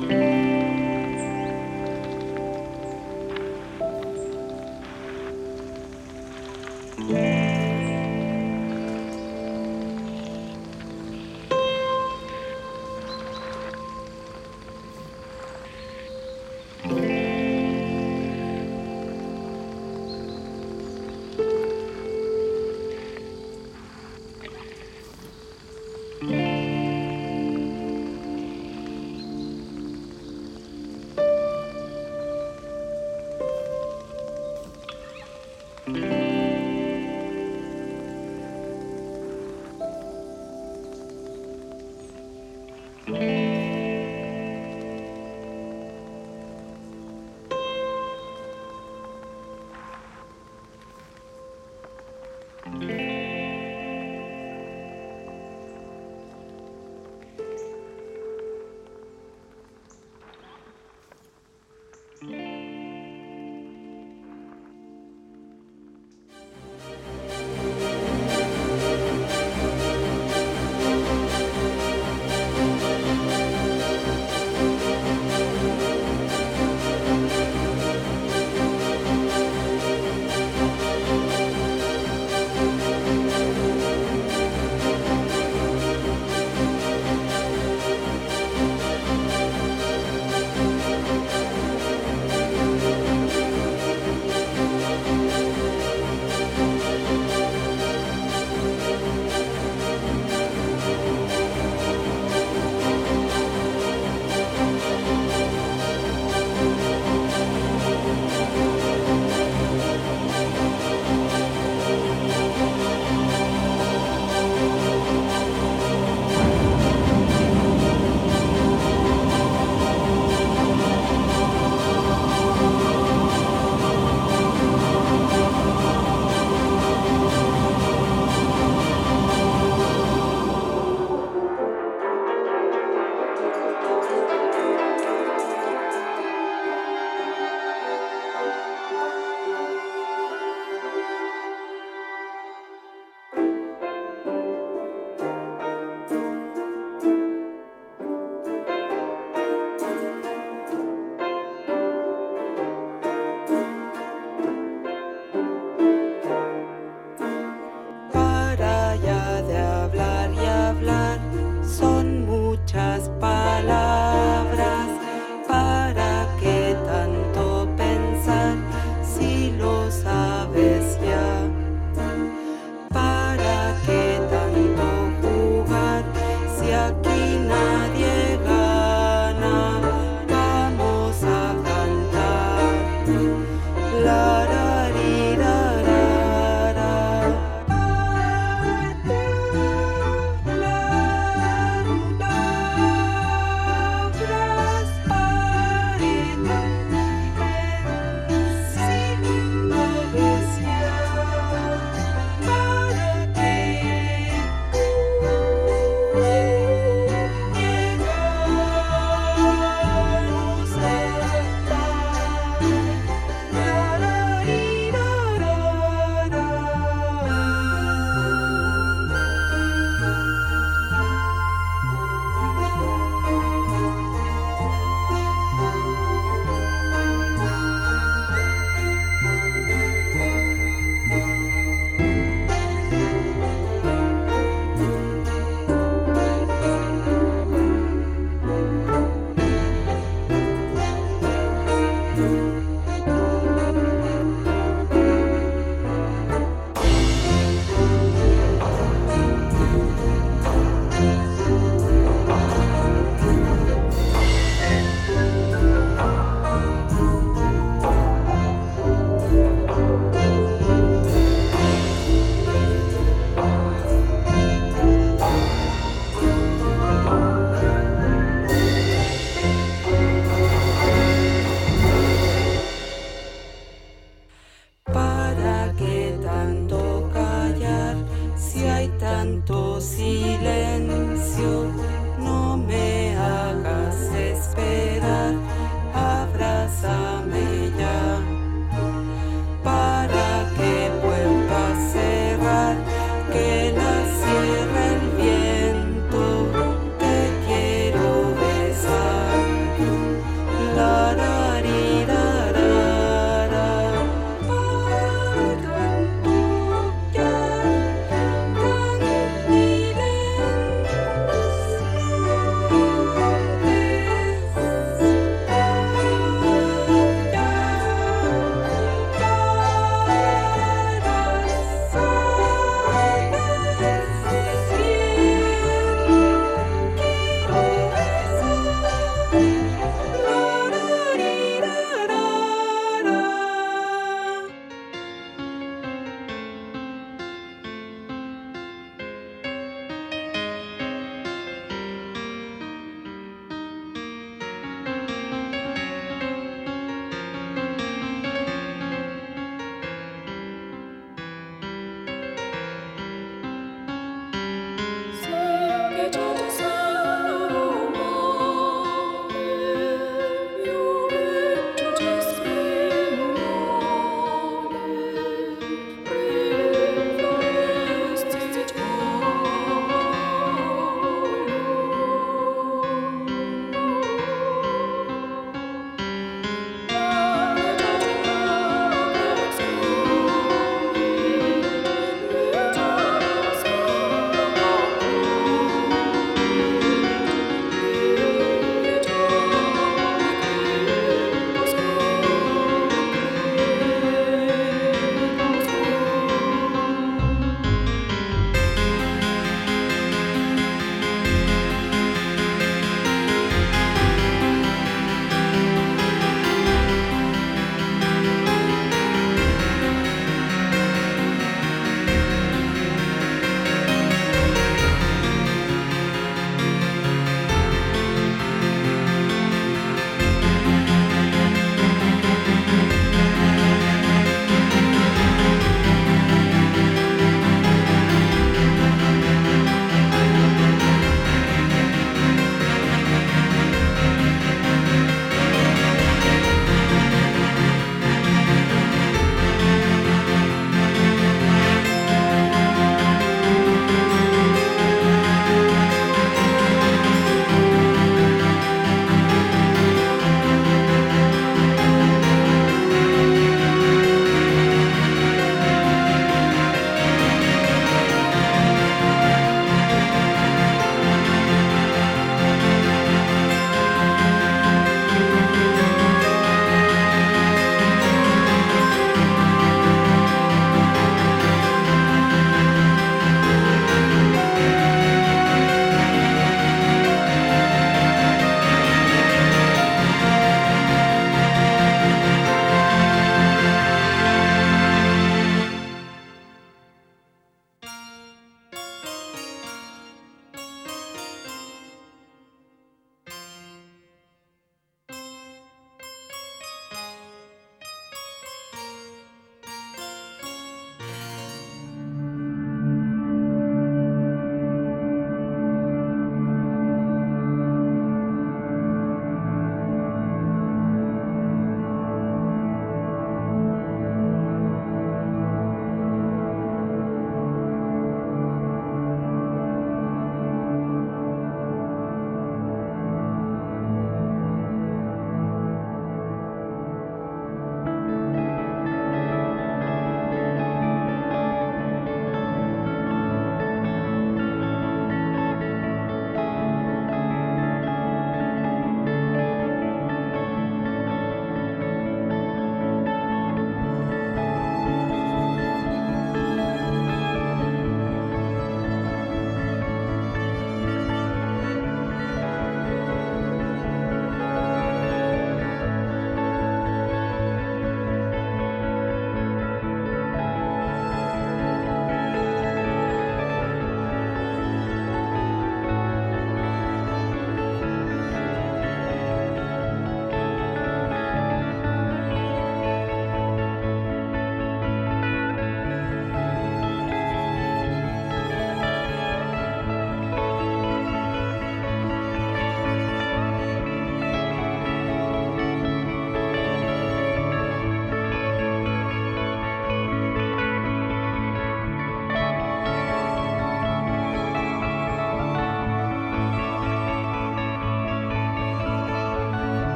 para